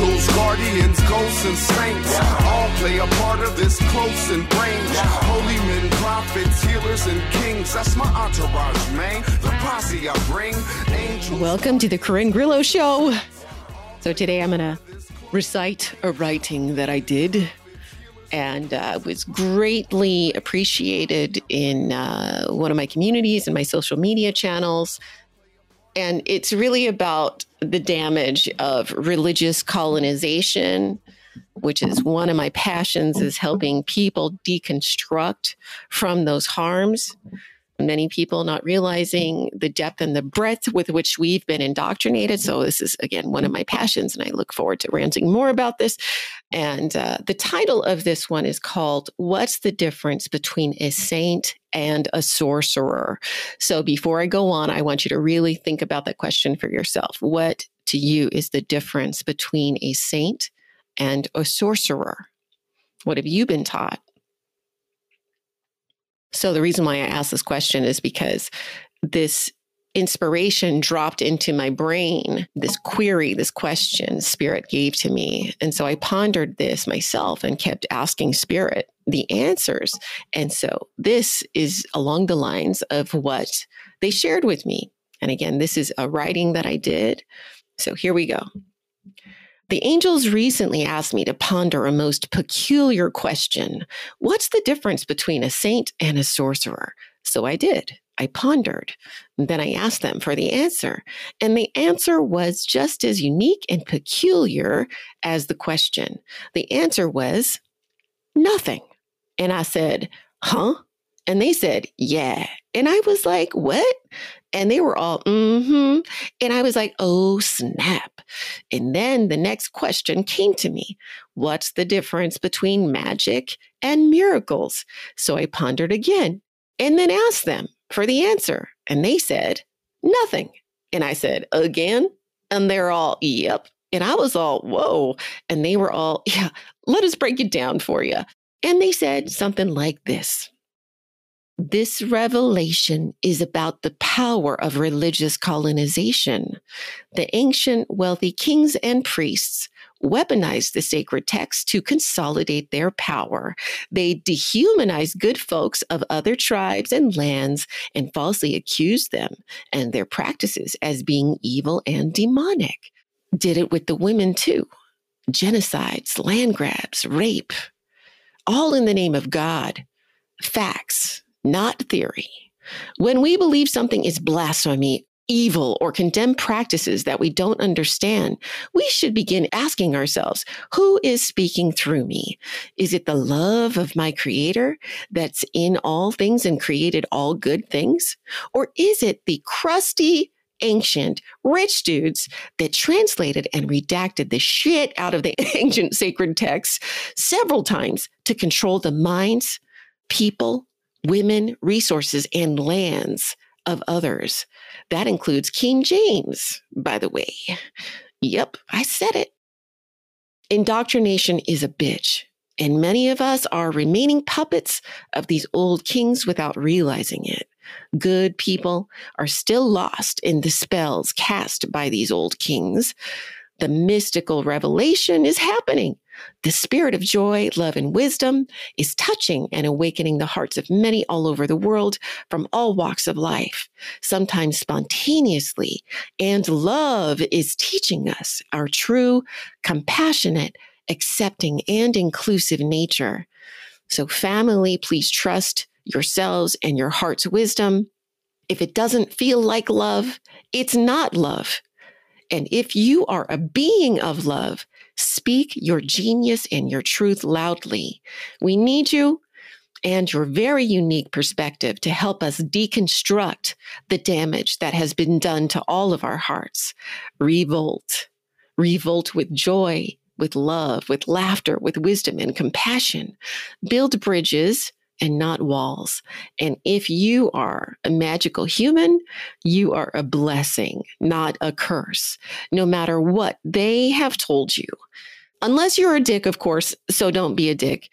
Angels, guardians, ghosts, and saints all play a part of this close and range. Holy men, prophets, healers, and kings. That's my entourage, man. The posse I bring. Angels. Welcome to the Corin Grillo Show. So today I'm to recite a writing that I did and uh, was greatly appreciated in uh, one of my communities and my social media channels. And it's really about the damage of religious colonization, which is one of my passions, is helping people deconstruct from those harms many people not realizing the depth and the breadth with which we've been indoctrinated. So, this is again one of my passions, and I look forward to ranting more about this. And uh, the title of this one is called What's the Difference Between a Saint and a Sorcerer? So, before I go on, I want you to really think about that question for yourself. What to you is the difference between a saint and a sorcerer? What have you been taught? So the reason why I ask this question is because this inspiration dropped into my brain, this query, this question Spirit gave to me. And so I pondered this myself and kept asking Spirit the answers. And so this is along the lines of what they shared with me. And again, this is a writing that I did. So here we go. The angels recently asked me to ponder a most peculiar question. What's the difference between a saint and a sorcerer? So I did. I pondered. Then I asked them for the answer. And the answer was just as unique and peculiar as the question. The answer was nothing. And I said, huh? And they said, yeah. And I was like, what? And they were all, mm hmm. And I was like, oh, snap. And then the next question came to me What's the difference between magic and miracles? So I pondered again and then asked them for the answer. And they said, nothing. And I said, again? And they're all, yep. And I was all, whoa. And they were all, yeah, let us break it down for you. And they said something like this this revelation is about the power of religious colonization. The ancient wealthy kings and priests weaponized the sacred text to consolidate their power. They dehumanized good folks of other tribes and lands and falsely accused them and their practices as being evil and demonic. Did it with the women too. Genocides, land grabs, rape, all in the name of God. Facts not theory. When we believe something is blasphemy, evil, or condemn practices that we don't understand, we should begin asking ourselves, who is speaking through me? Is it the love of my creator that's in all things and created all good things? Or is it the crusty, ancient, rich dudes that translated and redacted the shit out of the ancient sacred texts several times to control the minds, people, women, resources, and lands of others. That includes King James, by the way. Yep, I said it. Indoctrination is a bitch, and many of us are remaining puppets of these old kings without realizing it. Good people are still lost in the spells cast by these old kings. The mystical revelation is happening the spirit of joy, love, and wisdom is touching and awakening the hearts of many all over the world from all walks of life, sometimes spontaneously. And love is teaching us our true, compassionate, accepting, and inclusive nature. So, family, please trust yourselves and your heart's wisdom. If it doesn't feel like love, it's not love. And if you are a being of love, Speak your genius and your truth loudly. We need you and your very unique perspective to help us deconstruct the damage that has been done to all of our hearts. Revolt. Revolt with joy, with love, with laughter, with wisdom and compassion. Build bridges and not walls. And if you are a magical human, you are a blessing, not a curse, no matter what they have told you. Unless you're a dick, of course, so don't be a dick.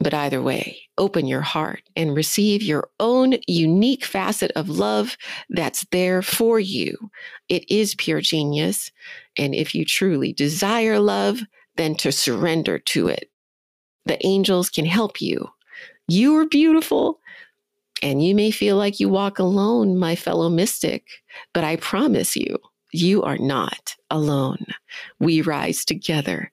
But either way, open your heart and receive your own unique facet of love that's there for you. It is pure genius. And if you truly desire love, then to surrender to it. The angels can help you. You are beautiful. And you may feel like you walk alone, my fellow mystic, but I promise you, you are not alone. We rise together.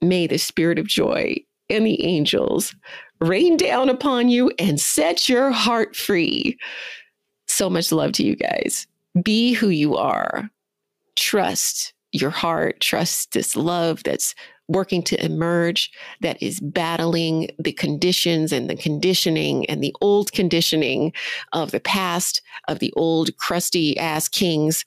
May the spirit of joy and the angels rain down upon you and set your heart free. So much love to you guys. Be who you are. Trust your heart, trust this love that's working to emerge, that is battling the conditions and the conditioning and the old conditioning of the past, of the old crusty ass kings,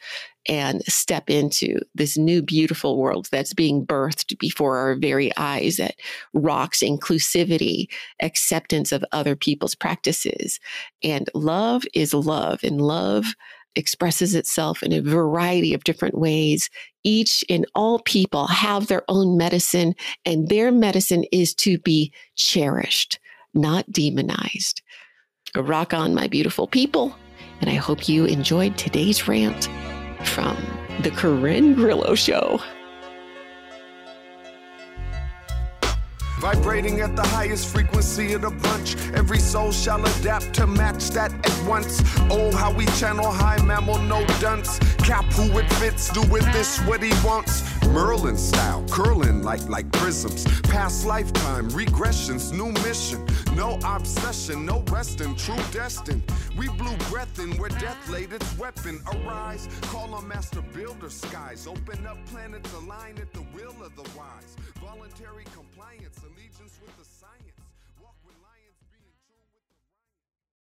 and step into this new beautiful world that's being birthed before our very eyes that rocks inclusivity, acceptance of other people's practices. And love is love, and love expresses itself in a variety of different ways. Each and all people have their own medicine, and their medicine is to be cherished, not demonized. Rock on, my beautiful people. And I hope you enjoyed today's rant from The Corin Grillo Show. Vibrating at the highest frequency of the bunch. Every soul shall adapt to match that at once. Oh, how we channel high mammal, no dunce. Cap who it fits, do with this what he wants. Merlin style, curling like like prisms. Past lifetime, regressions, new mission. No obsession, no resting, true destined. We blew breath in where death laid its weapon. Arise, call on master builder skies. Open up planets, align at the will of the wise. Voluntary compliance allegiance.